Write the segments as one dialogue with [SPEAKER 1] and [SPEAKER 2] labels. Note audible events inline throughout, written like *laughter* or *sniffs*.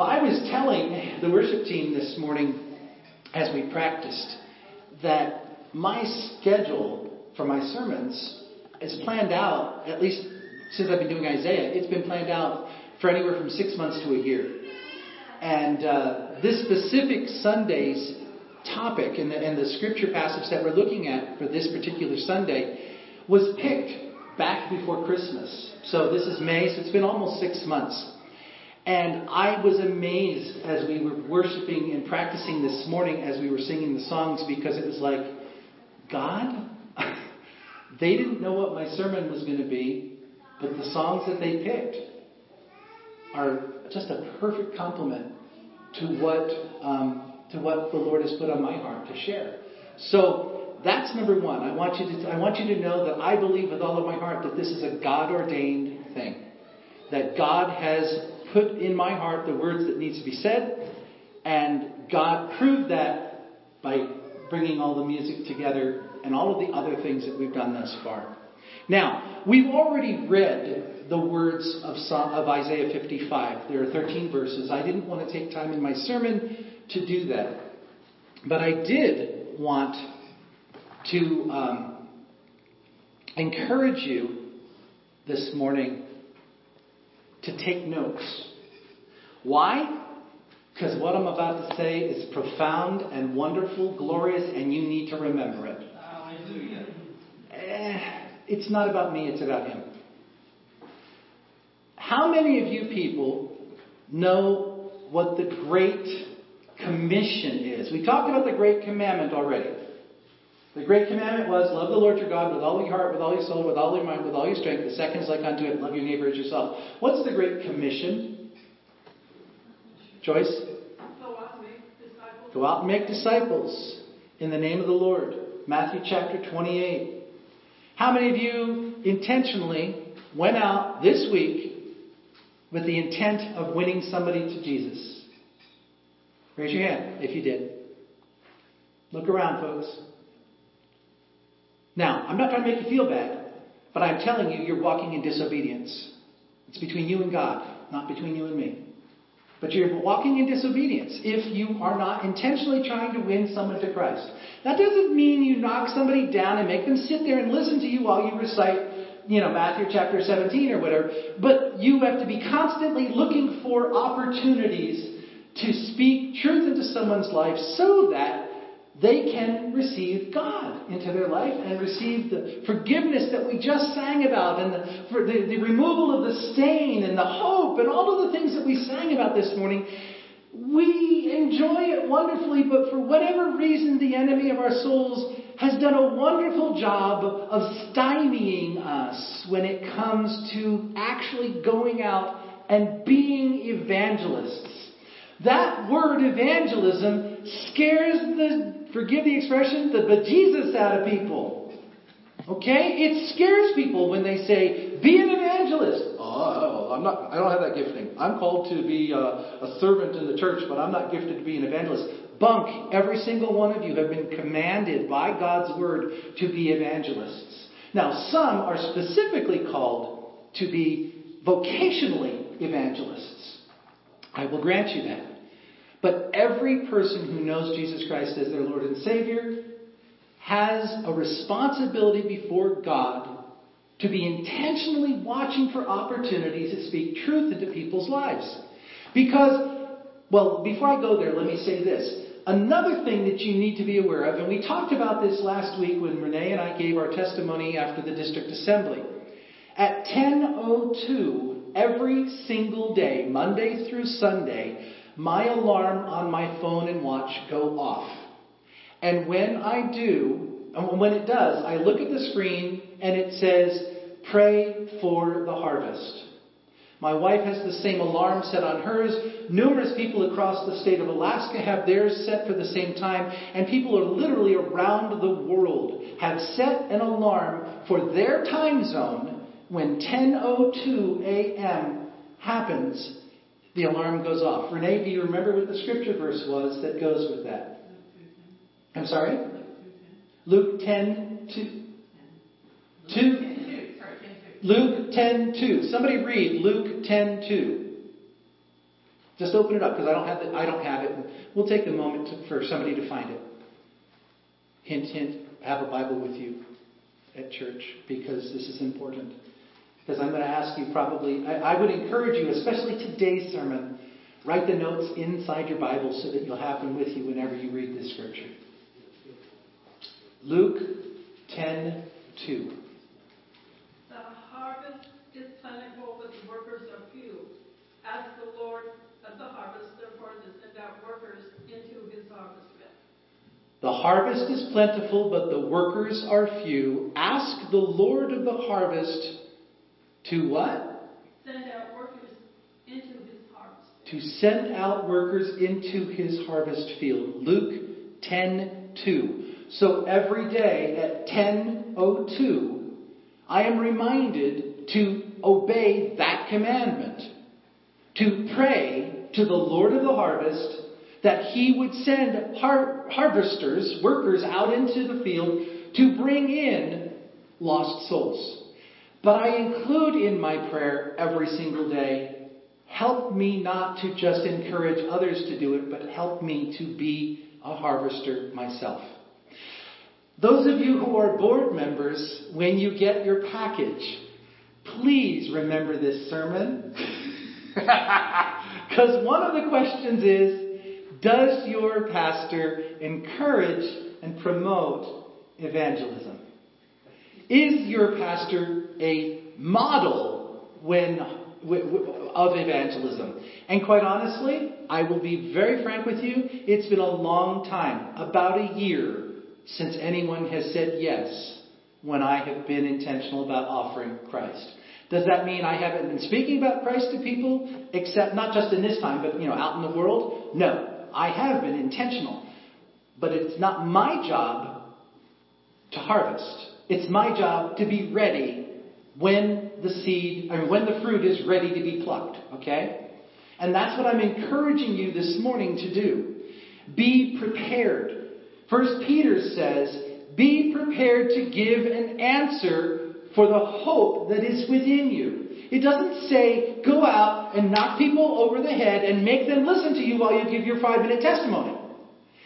[SPEAKER 1] Well, I was telling the worship team this morning as we practiced that my schedule for my sermons is planned out, at least since I've been doing Isaiah, it's been planned out for anywhere from six months to a year. And uh, this specific Sunday's topic and the, and the scripture passage that we're looking at for this particular Sunday was picked back before Christmas. So this is May, so it's been almost six months. And I was amazed as we were worshiping and practicing this morning as we were singing the songs because it was like, God? *laughs* they didn't know what my sermon was going to be, but the songs that they picked are just a perfect complement to what um, to what the Lord has put on my heart to share. So that's number one. I want you to I want you to know that I believe with all of my heart that this is a God ordained thing, that God has put in my heart the words that needs to be said, and God proved that by bringing all the music together and all of the other things that we've done thus far. Now, we've already read the words of, Isaiah 55. There are 13 verses. I didn't want to take time in my sermon to do that. But I did want to um, encourage you this morning to take notes. Why? Because what I'm about to say is profound and wonderful, glorious, and you need to remember it. Hallelujah. Eh, it's not about me, it's about Him. How many of you people know what the Great Commission is? We talked about the Great Commandment already. The Great Commandment was love the Lord your God with all your heart, with all your soul, with all your mind, with all your strength. The second is like unto it, love your neighbor as yourself. What's the Great Commission? Joyce?
[SPEAKER 2] Go out and make disciples.
[SPEAKER 1] Go out and make disciples in the name of the Lord. Matthew chapter 28. How many of you intentionally went out this week with the intent of winning somebody to Jesus? Raise your hand if you did. Look around, folks. Now, I'm not trying to make you feel bad, but I'm telling you, you're walking in disobedience. It's between you and God, not between you and me. But you're walking in disobedience if you are not intentionally trying to win someone to Christ. That doesn't mean you knock somebody down and make them sit there and listen to you while you recite, you know, Matthew chapter 17 or whatever. But you have to be constantly looking for opportunities to speak truth into someone's life so that they can receive God into their life and receive the forgiveness that we just sang about and the, the, the, removal of the stain and the hope and all of the things that we sang about this morning. We enjoy it wonderfully, but for whatever reason, the enemy of our souls has done a wonderful job of stymieing us when it comes to actually going out and being evangelists. That word evangelism scares the forgive the expression, the bejesus out of people. Okay? It scares people when they say, be an evangelist. Oh, oh I'm not, I don't have that gifting. I'm called to be a, a servant in the church, but I'm not gifted to be an evangelist. Bunk. Every single one of you have been commanded by God's word to be evangelists. Now, some are specifically called to be vocationally evangelists. I will grant you that. But every person who knows Jesus Christ as their Lord and Savior has a responsibility before God to be intentionally watching for opportunities to speak truth into people's lives. Because, well, before I go there, let me say this. Another thing that you need to be aware of, and we talked about this last week when Renee and I gave our testimony after the district assembly. At 10:02 every single day, Monday through Sunday, my alarm on my phone and watch go off. And when I do, and when it does, I look at the screen and it says, pray for the harvest. My wife has the same alarm set on hers. Numerous people across the state of Alaska have theirs set for the same time. And people are literally around the world have set an alarm for their time zone when 10.02 a.m. happens the alarm goes off. Renee, do you remember what the scripture verse was that goes with that? I'm sorry? Luke 10 2. 2. Luke 10 2. Somebody read Luke 10 2. Just open it up because I don't have it. I don't have it. We'll take the moment to, for somebody to find it. Hint, hint. Have a Bible with you at church because this is important. Because I'm going to ask you probably. I, I would encourage you, especially today's sermon, write the notes inside your Bible so that you'll have them with you whenever you read this scripture. Luke 10 2.
[SPEAKER 2] The harvest is plentiful, but the workers are few. Ask the Lord of the harvest, therefore, to send out workers into his harvest field.
[SPEAKER 1] The harvest is plentiful, but the workers are few. Ask the Lord of the harvest to what?
[SPEAKER 2] Send out workers into his harvest.
[SPEAKER 1] To send out workers into his harvest field. Luke 10 2. So every day at 10:02, I am reminded to obey that commandment, to pray to the Lord of the harvest that he would send har- harvesters, workers out into the field to bring in lost souls. But I include in my prayer every single day, help me not to just encourage others to do it, but help me to be a harvester myself. Those of you who are board members, when you get your package, please remember this sermon. *laughs* Because one of the questions is Does your pastor encourage and promote evangelism? Is your pastor a model when, of evangelism? And quite honestly, I will be very frank with you, it's been a long time, about a year since anyone has said yes when I have been intentional about offering Christ. Does that mean I haven't been speaking about Christ to people, except not just in this time, but you know, out in the world? No, I have been intentional. But it's not my job to harvest. It's my job to be ready when the seed, I mean, when the fruit is ready to be plucked. Okay? And that's what I'm encouraging you this morning to do. Be prepared. First Peter says, be prepared to give an answer for the hope that is within you. It doesn't say go out and knock people over the head and make them listen to you while you give your five minute testimony.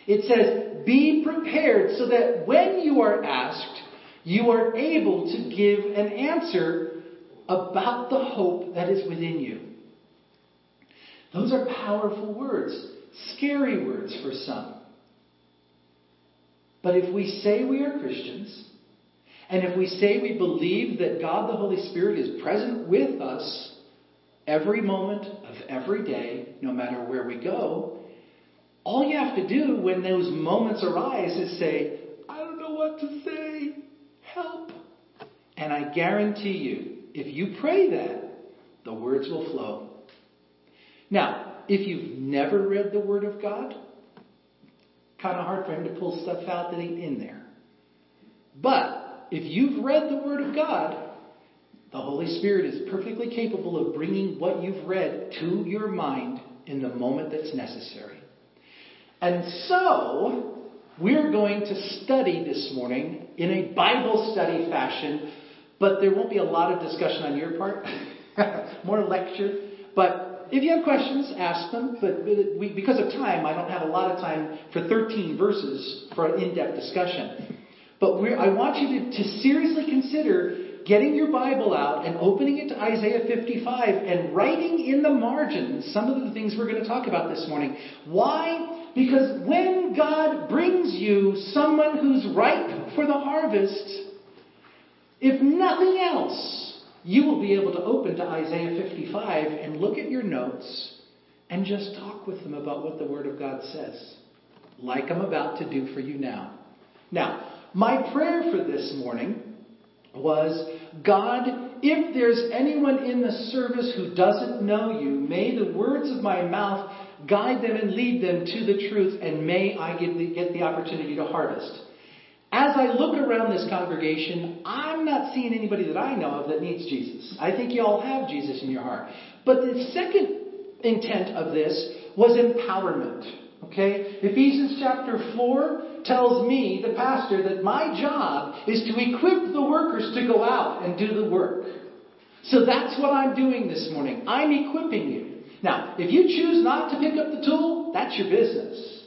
[SPEAKER 1] It says be prepared so that when you are asked, you are able to give an answer about the hope that is within you. Those are powerful words, scary words for some. But if we say we are Christians, and if we say we believe that God the Holy Spirit is present with us every moment of every day, no matter where we go, all you have to do when those moments arise is say, I don't know what to say. And I guarantee you, if you pray that, the words will flow. Now, if you've never read the Word of God, kind of hard for him to pull stuff out that ain't in there. But if you've read the Word of God, the Holy Spirit is perfectly capable of bringing what you've read to your mind in the moment that's necessary. And so, we're going to study this morning in a Bible study fashion, but there won't be a lot of discussion on your part, *laughs* more lecture. But if you have questions, ask them. But we, because of time, I don't have a lot of time for 13 verses for an in-depth discussion. But I want you to, to seriously consider getting your Bible out and opening it to Isaiah 55 and writing in the margins some of the things we're going to talk about this morning. Why? Because when God brings you someone who's ripe for the harvest, if nothing else, you will be able to open to Isaiah 55 and look at your notes and just talk with them about what the Word of God says, like I'm about to do for you now. Now, my prayer for this morning was God, if there's anyone in the service who doesn't know you, may the words of my mouth guide them and lead them to the truth, and may I get the, get the opportunity to harvest. As I look around this congregation, I'm not seeing anybody that I know of that needs Jesus. I think you all have Jesus in your heart. But the second intent of this was empowerment. Okay? Ephesians chapter 4 tells me, the pastor, that my job is to equip the workers to go out and do the work. So that's what I'm doing this morning. I'm equipping you. Now, if you choose not to pick up the tool, that's your business.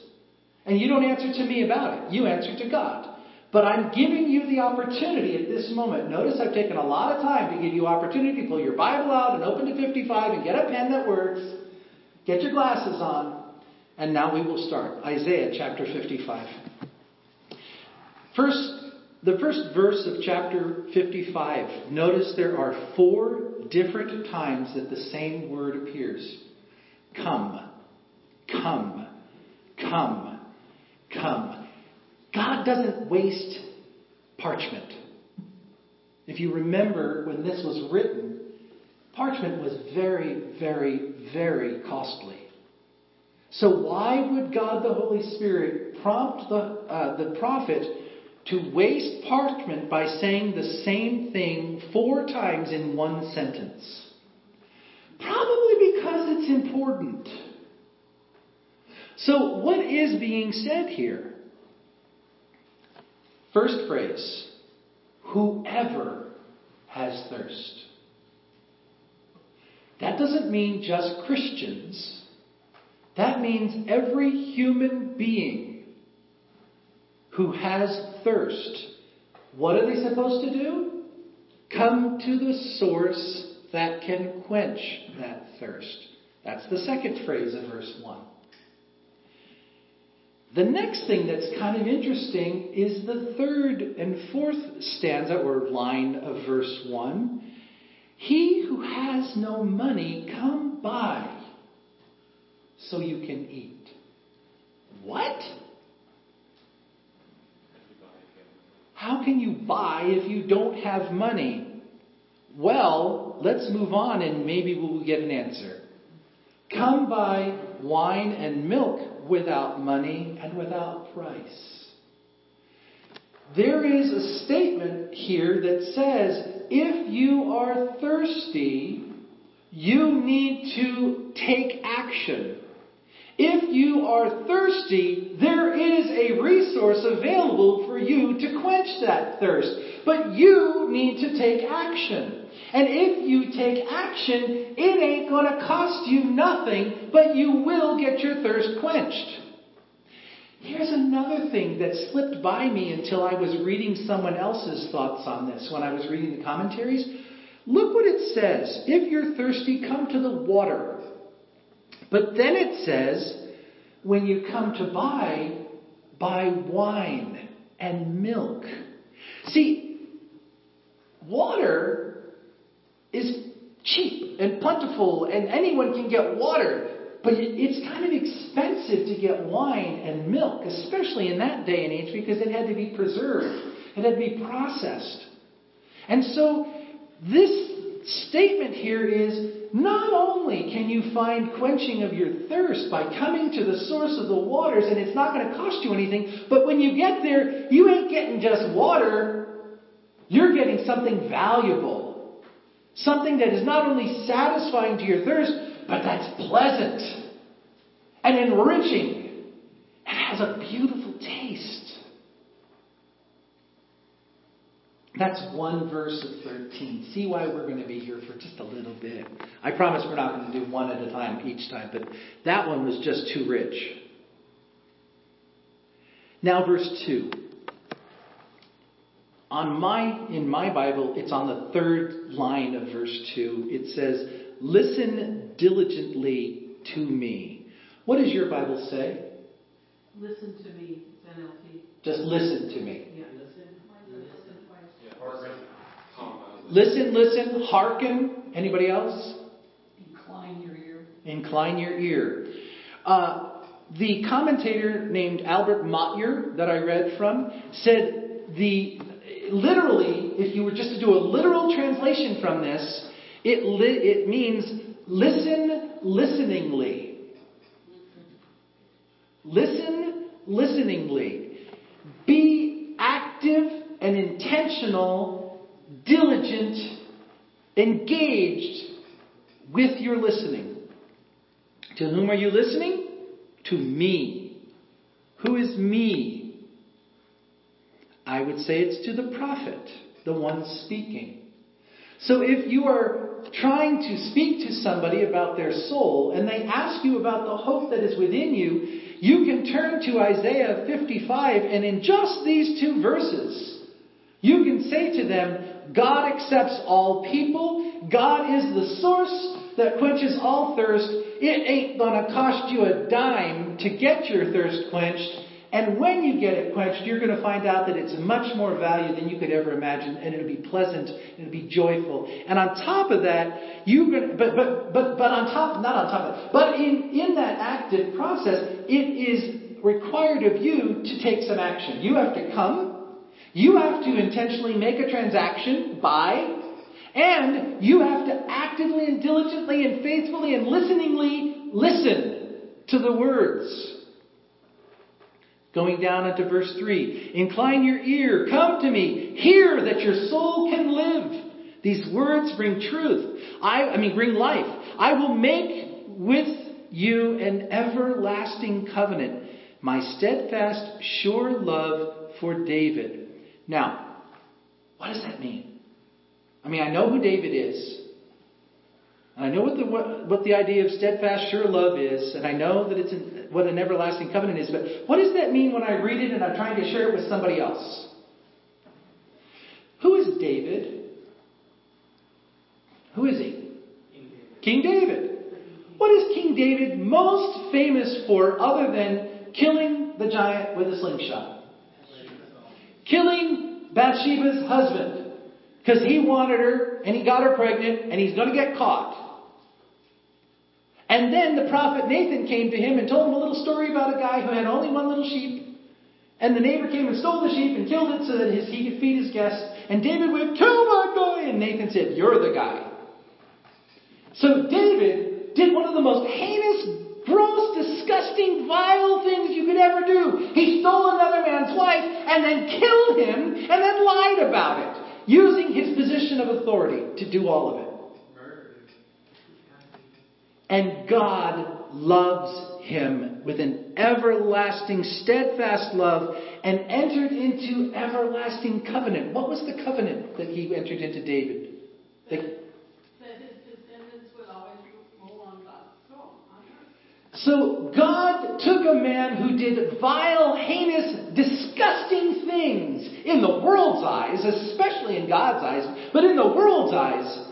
[SPEAKER 1] And you don't answer to me about it. You answer to God. But I'm giving you the opportunity at this moment. Notice I've taken a lot of time to give you opportunity to pull your Bible out and open to 55 and get a pen that works. Get your glasses on. And now we will start. Isaiah chapter 55. First, the first verse of chapter 55. Notice there are four different times that the same word appears. Come, come, come, come. God doesn't waste parchment. If you remember when this was written, parchment was very, very, very costly. So why would God the Holy Spirit prompt the, uh, the prophet to waste parchment by saying the same thing four times in one sentence? Probably because it's important. So what is being said here? First phrase whoever has thirst. That doesn't mean just Christians. That means every human being who has thirst. What are they supposed to do? Come to the source that can quench that thirst. That's the second phrase of verse 1. The next thing that's kind of interesting is the third and fourth stanza or line of verse 1. He who has no money, come buy so you can eat. What? How can you buy if you don't have money? Well, let's move on and maybe we'll get an answer. Come buy wine and milk without money and without price. There is a statement here that says if you are thirsty, you need to take action. If you are thirsty, there is a resource available for you to quench that thirst. But you need to take action. And if you take action, it ain't going to cost you nothing, but you will get your thirst quenched. Here's another thing that slipped by me until I was reading someone else's thoughts on this when I was reading the commentaries. Look what it says. If you're thirsty, come to the water. But then it says, when you come to buy, buy wine and milk. See, water is cheap and plentiful, and anyone can get water. But it's kind of expensive to get wine and milk, especially in that day and age, because it had to be preserved, it had to be processed. And so, this statement here is not only can you find quenching of your thirst by coming to the source of the waters, and it's not going to cost you anything, but when you get there, you ain't getting just water, you're getting something valuable. Something that is not only satisfying to your thirst, but that's pleasant and enriching and has a beautiful taste. That's one verse of 13. See why we're going to be here for just a little bit. I promise we're not going to do one at a time each time, but that one was just too rich. Now, verse 2 on my in my bible it's on the third line of verse 2 it says listen diligently to me. What does your bible say?
[SPEAKER 2] Listen to me nlt
[SPEAKER 1] just listen to me.
[SPEAKER 2] Yeah listen.
[SPEAKER 1] Listen listen hearken. Anybody else?
[SPEAKER 2] Incline your ear.
[SPEAKER 1] Incline your ear. Uh, the commentator named albert motyer that i read from said the literally, if you were just to do a literal translation from this, it, li- it means listen listeningly. Listen listeningly. Be active and intentional, diligent, engaged with your listening. To whom are you listening? To me. Who is me? I would say it's to the prophet, the one speaking. So if you are trying to speak to somebody about their soul and they ask you about the hope that is within you, you can turn to Isaiah 55 and in just these two verses, you can say to them, God accepts all people. God is the source that quenches all thirst. It ain't gonna cost you a dime to get your thirst quenched. And when you get it quenched, you're going to find out that it's much more value than you could ever imagine, and it'll be pleasant, and it'll be joyful. And on top of that, you're going to, but, but, but, but on top, not on top of but in, in that active process, it is required of you to take some action. You have to come, you have to intentionally make a transaction, buy, and you have to actively and diligently and faithfully and listeningly listen to the words. Going down into verse 3 Incline your ear, come to me, hear that your soul can live. These words bring truth. I, I mean, bring life. I will make with you an everlasting covenant, my steadfast, sure love for David. Now, what does that mean? I mean, I know who David is. I know what the, what, what, the idea of steadfast, sure love is, and I know that it's an, what an everlasting covenant is, but what does that mean when I read it and I'm trying to share it with somebody else? Who is David? Who is he? King David. What is King David most famous for other than killing the giant with a slingshot? Killing Bathsheba's husband. Because he wanted her and he got her pregnant and he's going to get caught. And then the prophet Nathan came to him and told him a little story about a guy who had only one little sheep. And the neighbor came and stole the sheep and killed it so that his, he could feed his guests. And David went, Kill my guy! And Nathan said, You're the guy. So David did one of the most heinous, gross, disgusting, vile things you could ever do. He stole another man's wife and then killed him and then lied about it, using his position of authority to do all of it. And God loves him with an everlasting, steadfast love and entered into everlasting covenant. What was the covenant that he entered into David?
[SPEAKER 2] The, that his descendants would always rule on God's throne.
[SPEAKER 1] So God took a man who did vile, heinous, disgusting things in the world's eyes, especially in God's eyes, but in the world's eyes.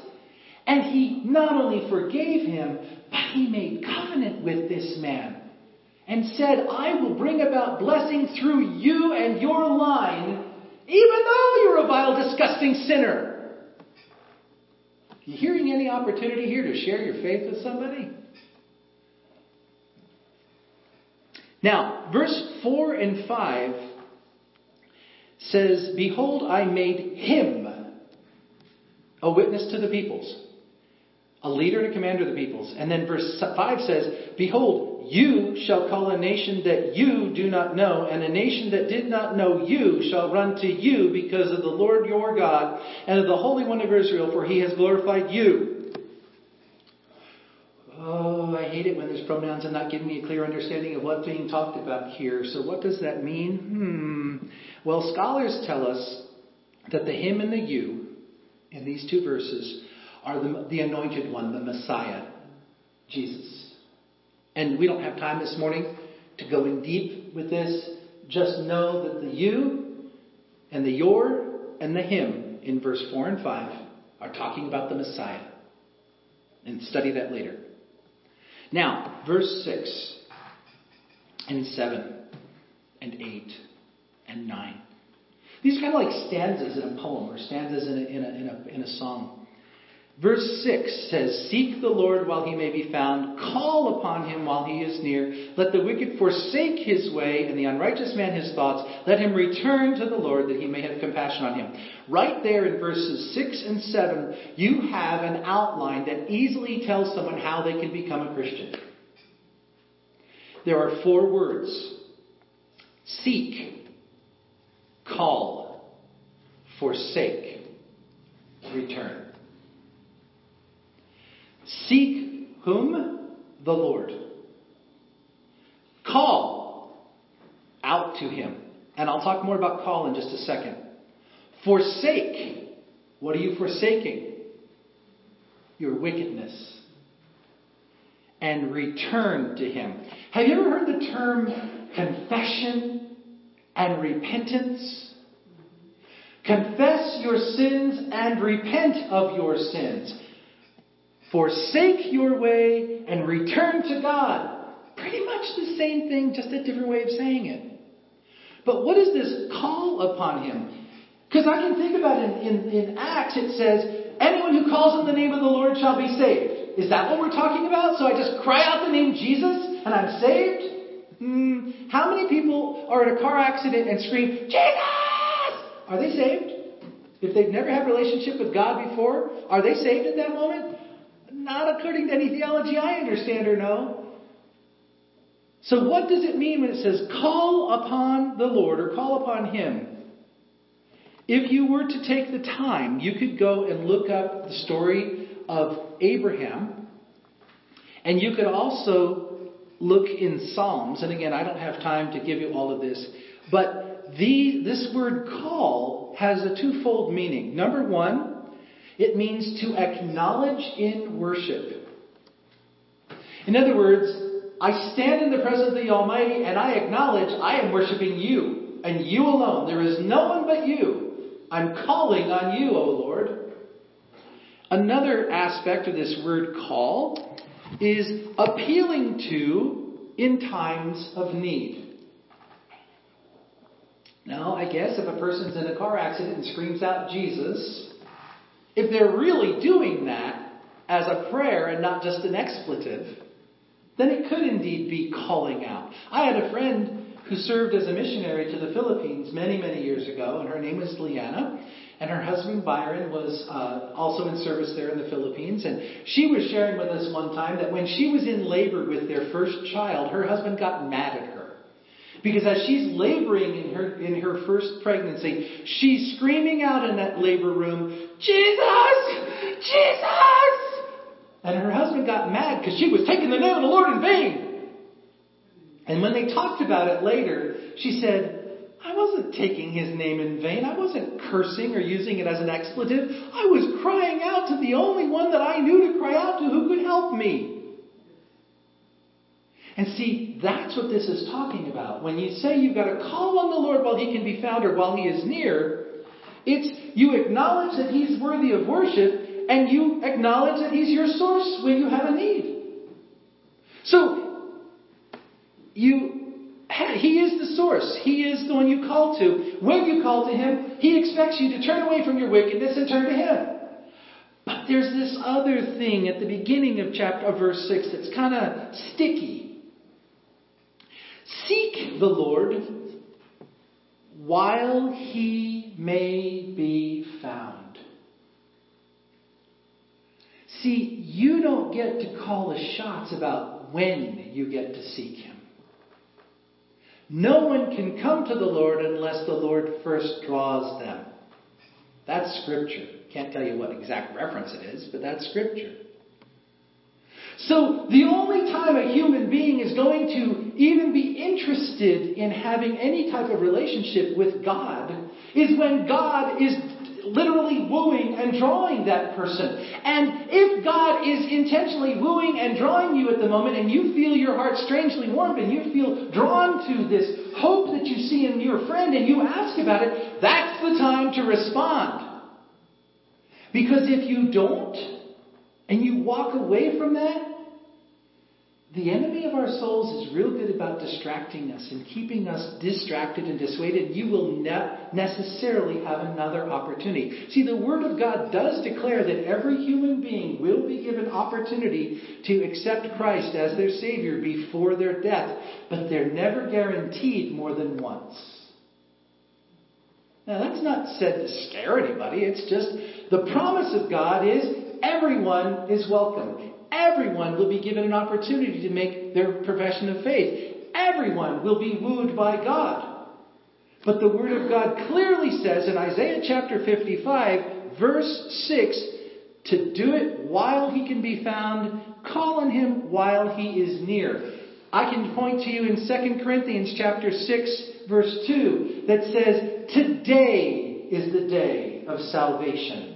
[SPEAKER 1] And he not only forgave him, he made covenant with this man and said, I will bring about blessing through you and your line, even though you're a vile, disgusting sinner. You hearing any opportunity here to share your faith with somebody? Now, verse 4 and 5 says, Behold, I made him a witness to the peoples a leader and a commander of the peoples. And then verse 5 says, Behold, you shall call a nation that you do not know, and a nation that did not know you shall run to you because of the Lord your God and of the Holy One of Israel, for he has glorified you. Oh, I hate it when there's pronouns and not giving me a clear understanding of what's being talked about here. So, what does that mean? Hmm. Well, scholars tell us that the him and the you in these two verses are the, the anointed one, the Messiah, Jesus. And we don't have time this morning to go in deep with this. Just know that the you and the your and the him in verse 4 and 5 are talking about the Messiah. And study that later. Now, verse 6 and 7 and 8 and 9. These are kind of like stanzas in a poem or stanzas in a, in a, in a, in a song. Verse 6 says, Seek the Lord while he may be found, call upon him while he is near. Let the wicked forsake his way, and the unrighteous man his thoughts. Let him return to the Lord that he may have compassion on him. Right there in verses 6 and 7, you have an outline that easily tells someone how they can become a Christian. There are four words seek, call, forsake, return. Seek whom? The Lord. Call out to him. And I'll talk more about call in just a second. Forsake. What are you forsaking? your wickedness and return to Him. Have you ever heard the term confession and repentance? Confess your sins and repent of your sins. Forsake your way and return to God. Pretty much the same thing, just a different way of saying it. But what is this call upon him? Because I can think about it in, in, in Acts, it says, anyone who calls on the name of the Lord shall be saved. Is that what we're talking about? So I just cry out the name Jesus and I'm saved? Hmm. How many people are in a car accident and scream, Jesus! Are they saved? If they've never had a relationship with God before, are they saved at that moment? According to any theology I understand or know. So, what does it mean when it says, call upon the Lord or call upon Him? If you were to take the time, you could go and look up the story of Abraham, and you could also look in Psalms. And again, I don't have time to give you all of this, but the, this word call has a twofold meaning. Number one, it means to acknowledge in worship. In other words, I stand in the presence of the Almighty and I acknowledge I am worshiping you and you alone. There is no one but you. I'm calling on you, O Lord. Another aspect of this word call is appealing to in times of need. Now, I guess if a person's in a car accident and screams out Jesus, if they're really doing that as a prayer and not just an expletive, then it could indeed be calling out. I had a friend who served as a missionary to the Philippines many, many years ago, and her name was Liana. And her husband Byron was uh, also in service there in the Philippines. And she was sharing with us one time that when she was in labor with their first child, her husband got mad at. Because as she's laboring in her, in her first pregnancy, she's screaming out in that labor room, Jesus! Jesus! And her husband got mad because she was taking the name of the Lord in vain. And when they talked about it later, she said, I wasn't taking his name in vain. I wasn't cursing or using it as an expletive. I was crying out to the only one that I knew to cry out to who could help me. And see, that's what this is talking about. When you say you've got to call on the Lord while he can be found or while he is near, it's you acknowledge that he's worthy of worship and you acknowledge that He's your source when you have a need. So, you, He is the source. He is the one you call to. When you call to Him, He expects you to turn away from your wickedness and turn to Him. But there's this other thing at the beginning of chapter of verse 6 that's kind of sticky. Seek the Lord while he may be found. See, you don't get to call the shots about when you get to seek Him. No one can come to the Lord unless the Lord first draws them. That's Scripture. Can't tell you what exact reference it is, but that's Scripture. So, the only time a human being is going to even be interested in having any type of relationship with God is when God is literally wooing and drawing that person. And if God is intentionally wooing and drawing you at the moment and you feel your heart strangely warmed and you feel drawn to this hope that you see in your friend and you ask about it, that's the time to respond. Because if you don't and you walk away from that, the enemy of our souls is real good about distracting us and keeping us distracted and dissuaded. You will not necessarily have another opportunity. See, the Word of God does declare that every human being will be given opportunity to accept Christ as their Savior before their death, but they're never guaranteed more than once. Now, that's not said to scare anybody. It's just the promise of God is everyone is welcome. Everyone will be given an opportunity to make their profession of faith. Everyone will be wooed by God. But the Word of God clearly says in Isaiah chapter 55, verse 6, to do it while he can be found, call on him while he is near. I can point to you in 2 Corinthians chapter 6, verse 2, that says, Today is the day of salvation.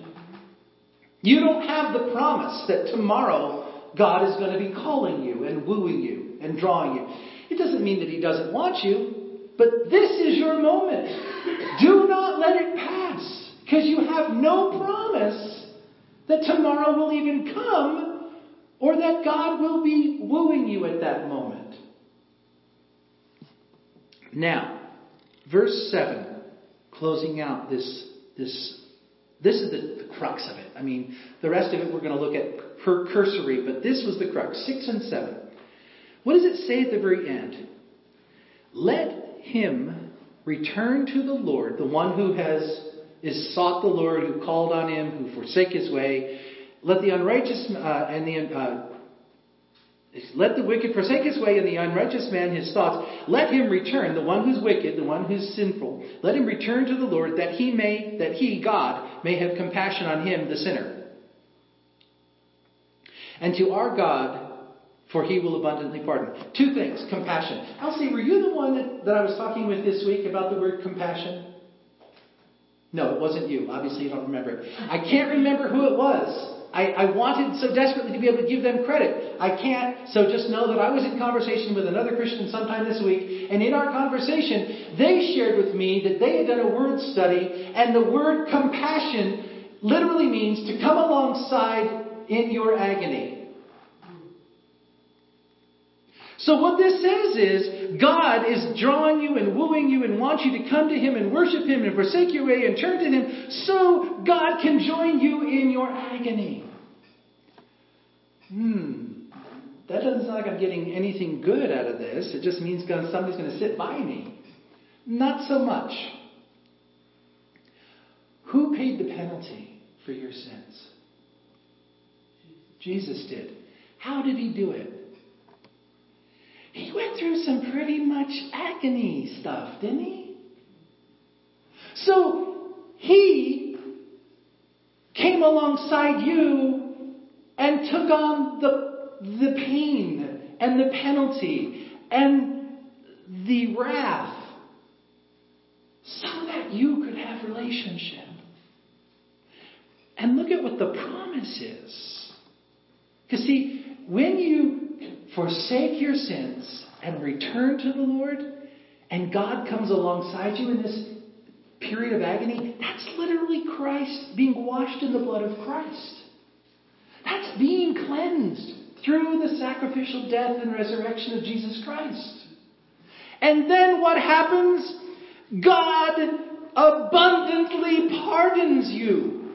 [SPEAKER 1] You don't have the promise that tomorrow God is going to be calling you and wooing you and drawing you. It doesn't mean that He doesn't want you, but this is your moment. Do not let it pass because you have no promise that tomorrow will even come or that God will be wooing you at that moment. Now, verse 7, closing out this, this, this is the, crux of it. I mean, the rest of it we're going to look at per cursory, but this was the crux. 6 and 7. What does it say at the very end? Let him return to the Lord, the one who has is sought the Lord, who called on him, who forsake his way. Let the unrighteous uh, and the uh, let the wicked forsake his way and the unrighteous man his thoughts. Let him return, the one who's wicked, the one who's sinful. Let him return to the Lord that he may, that he, God, may have compassion on him, the sinner. And to our God, for he will abundantly pardon. Two things. Compassion. Elsie, were you the one that, that I was talking with this week about the word compassion? No, it wasn't you. Obviously, you don't remember it. I can't remember who it was. I, I, wanted so desperately to be able to give them credit. I can't, so just know that I was in conversation with another Christian sometime this week, and in our conversation, they shared with me that they had done a word study, and the word compassion literally means to come alongside in your agony. So what this says is God is drawing you and wooing you and wants you to come to Him and worship Him and forsake your way and turn to Him so God can join you in your agony. Hmm. That doesn't sound like I'm getting anything good out of this. It just means somebody's going to sit by me. Not so much. Who paid the penalty for your sins? Jesus did. How did he do it? He went through some pretty much agony stuff, didn't he? So he came alongside you and took on the, the pain and the penalty and the wrath so that you could have relationship. And look at what the promise is. Because see, when you forsake your sins and return to the Lord, and God comes alongside you in this period of agony, that's literally Christ being washed in the blood of Christ. That's being cleansed through the sacrificial death and resurrection of Jesus Christ. And then what happens? God abundantly pardons you.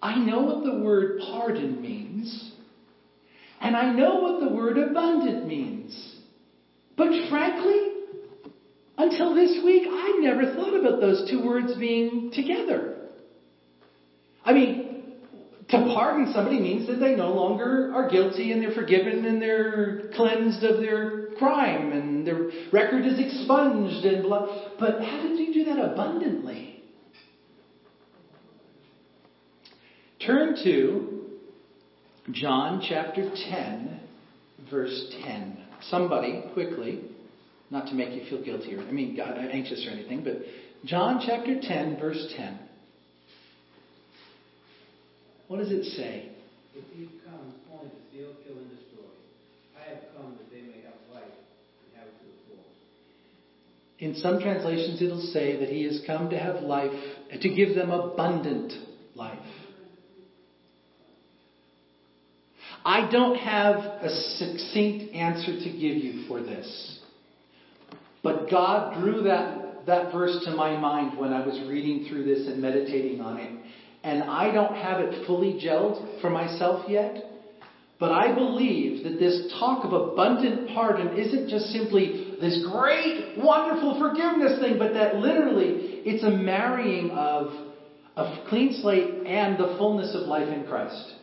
[SPEAKER 1] I know what the word pardon means. And I know what the word abundant means. But frankly, until this week, I never thought about those two words being together. I mean, to pardon somebody means that they no longer are guilty and they're forgiven and they're cleansed of their crime and their record is expunged and blah. But how did you do that abundantly? Turn to John chapter 10, verse 10. Somebody, quickly, not to make you feel guilty or, I mean, uh, anxious or anything, but John chapter 10, verse 10. What does it say?
[SPEAKER 3] The thief comes only to steal, kill, and destroy. I have come that they may have life and have it to the full.
[SPEAKER 1] In some translations, it'll say that he has come to have life, and to give them abundant life. I don't have a succinct answer to give you for this. But God drew that, that verse to my mind when I was reading through this and meditating on it. And I don't have it fully gelled for myself yet. But I believe that this talk of abundant pardon isn't just simply this great, wonderful forgiveness thing, but that literally it's a marrying of a clean slate and the fullness of life in Christ.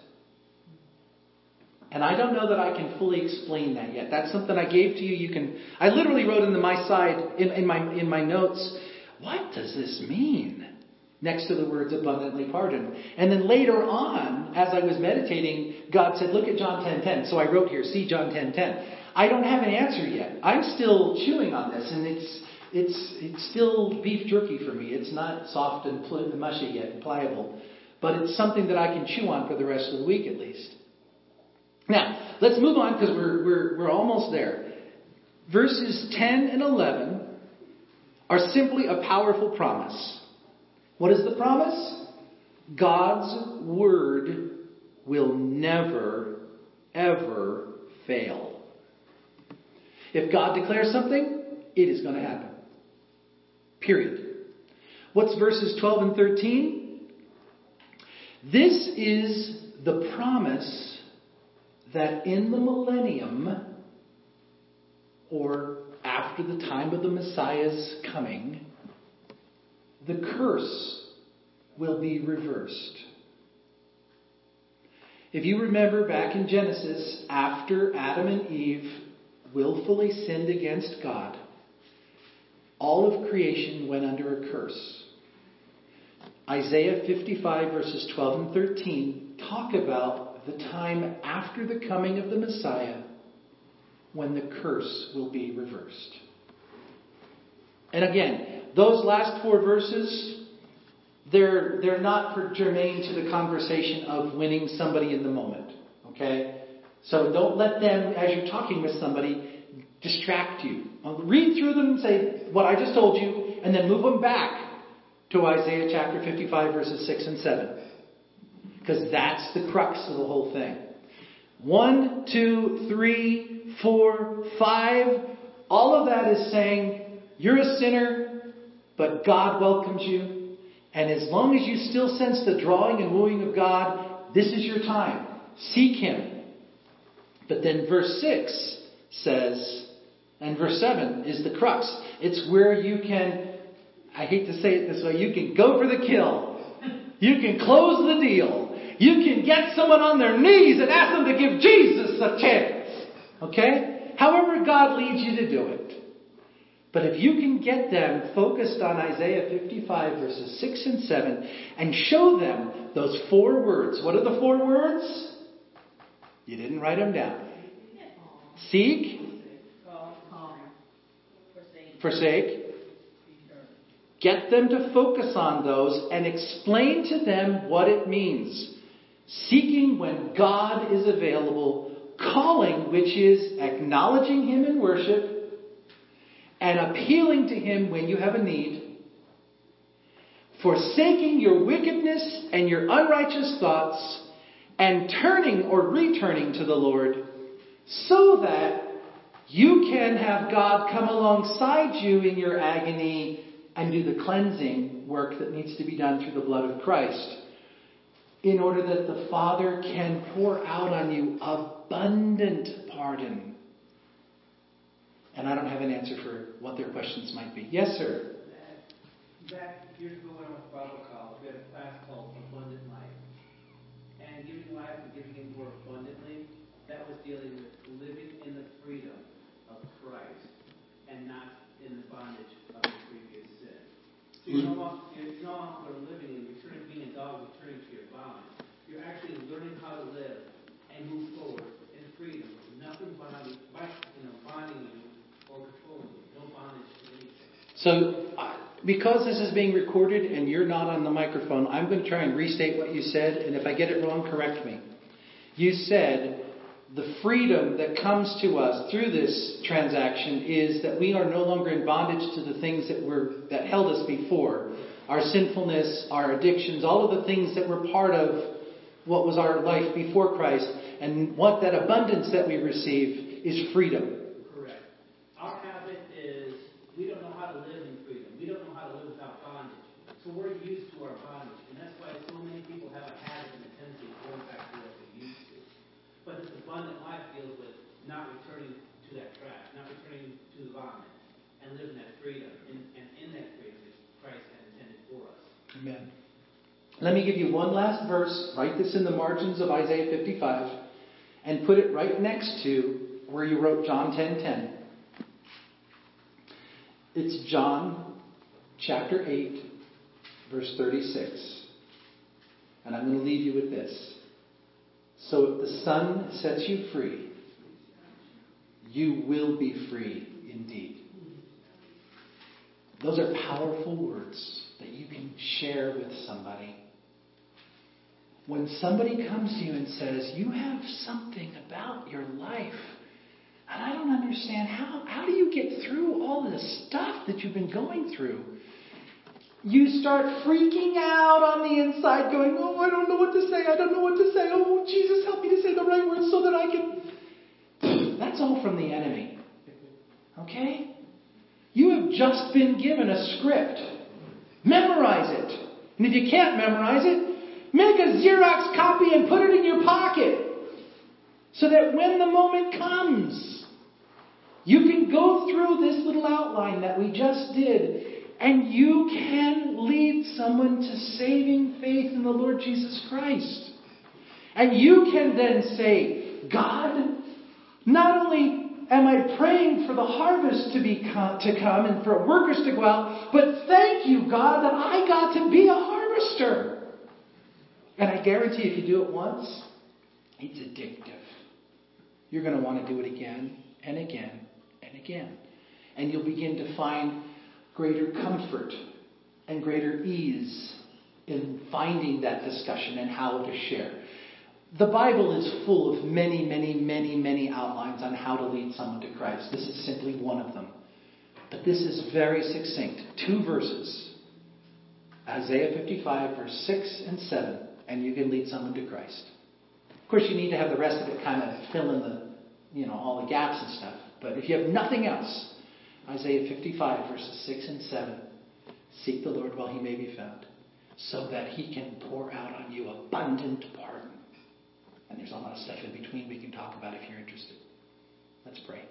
[SPEAKER 1] And I don't know that I can fully explain that yet. That's something I gave to you. You can. I literally wrote in the, my side in, in my in my notes. What does this mean? Next to the words abundantly pardoned. And then later on, as I was meditating, God said, "Look at John 10:10." So I wrote here, "See John 10:10." I don't have an answer yet. I'm still chewing on this, and it's it's it's still beef jerky for me. It's not soft and pl- mushy yet and pliable, but it's something that I can chew on for the rest of the week at least. Now, let's move on because we're, we're, we're almost there. Verses 10 and 11 are simply a powerful promise. What is the promise? God's word will never, ever fail. If God declares something, it is going to happen. Period. What's verses 12 and 13? This is the promise that in the millennium, or after the time of the Messiah's coming, the curse will be reversed. If you remember back in Genesis, after Adam and Eve willfully sinned against God, all of creation went under a curse. Isaiah 55, verses 12 and 13, talk about the time after the coming of the Messiah when the curse will be reversed. And again, those last four verses, they're, they're not germane to the conversation of winning somebody in the moment. Okay? So don't let them, as you're talking with somebody, distract you. Read through them and say what I just told you, and then move them back to Isaiah chapter 55, verses 6 and 7. Because that's the crux of the whole thing. One, two, three, four, five. All of that is saying you're a sinner, but God welcomes you. And as long as you still sense the drawing and wooing of God, this is your time. Seek Him. But then verse 6 says, and verse 7 is the crux. It's where you can, I hate to say it this way, you can go for the kill. You can close the deal. You can get someone on their knees and ask them to give Jesus a chance. Okay? However God leads you to do it. But if you can get them focused on Isaiah 55 verses 6 and 7 and show them those four words. What are the four words? You didn't write them down. Seek. Forsake. Get them to focus on those and explain to them what it means. Seeking when God is available, calling, which is acknowledging Him in worship, and appealing to Him when you have a need, forsaking your wickedness and your unrighteous thoughts, and turning or returning to the Lord, so that you can have God come alongside you in your agony and do the cleansing work that needs to be done through the blood of Christ in order that the Father can pour out on you abundant pardon. And I don't have an answer for what their questions might be. Yes, sir.
[SPEAKER 3] Bible college, called Abundant Life. And giving life and giving it more abundantly, that was dealing with living in the freedom of Christ and not in the bondage of the previous sin. You're no longer, you're no longer living in returning, being a dog, returning to your vomit. You're actually learning how to live and move forward in freedom. Nothing bonding, you know, bonding you or controlling you. No bondage to anything.
[SPEAKER 1] So, uh, because this is being recorded and you're not on the microphone, I'm going to try and restate what you said, and if I get it wrong, correct me. You said the freedom that comes to us through this transaction is that we are no longer in bondage to the things that were that held us before. Our sinfulness, our addictions, all of the things that were part of what was our life before Christ. And what that abundance that we receive is freedom.
[SPEAKER 3] Correct. Our habit is we don't know how to live in freedom. We don't know how to live without bondage. So we're used to our bondage. And that's why so many people have a habit and a tendency of going back to what they used to. Abundant life deals with not returning to that track, not returning to the vomit, and living that freedom. And, and in that freedom is Christ has intended for us.
[SPEAKER 1] Amen. Let me give you one last verse. Write this in the margins of Isaiah 55 and put it right next to where you wrote John 10:10. 10, 10. It's John chapter 8 verse 36. And I'm going to leave you with this. So if the Son sets you free, you will be free indeed. Those are powerful words that you can share with somebody. When somebody comes to you and says, You have something about your life, and I don't understand how, how do you get through all this stuff that you've been going through? You start freaking out on the inside, going, Oh, I don't know what to say. I don't know what to say. Oh, Jesus, help me to say the right words so that I can. *sniffs* That's all from the enemy. Okay? You have just been given a script. Memorize it. And if you can't memorize it, make a Xerox copy and put it in your pocket. So that when the moment comes, you can go through this little outline that we just did and you can lead someone to saving faith in the Lord Jesus Christ. And you can then say, God, not only am I praying for the harvest to, be to come and for workers to go out, but thank you, God, that I got to be a harvester. And I guarantee if you do it once, it's addictive. You're going to want to do it again and again and again. And you'll begin to find greater comfort and greater ease in finding that discussion and how to share. The Bible is full of many, many, many, many outlines on how to lead someone to Christ. This is simply one of them. But this is very succinct. Two verses Isaiah 55, verse 6 and 7, and you can lead someone to Christ. Of course, you need to have the rest of it kind of fill in the, you know, all the gaps and stuff. But if you have nothing else, Isaiah 55, verses 6 and 7. Seek the Lord while he may be found, so that he can pour out on you abundant pardon. And there's a lot of stuff in between we can talk about if you're interested. Let's pray.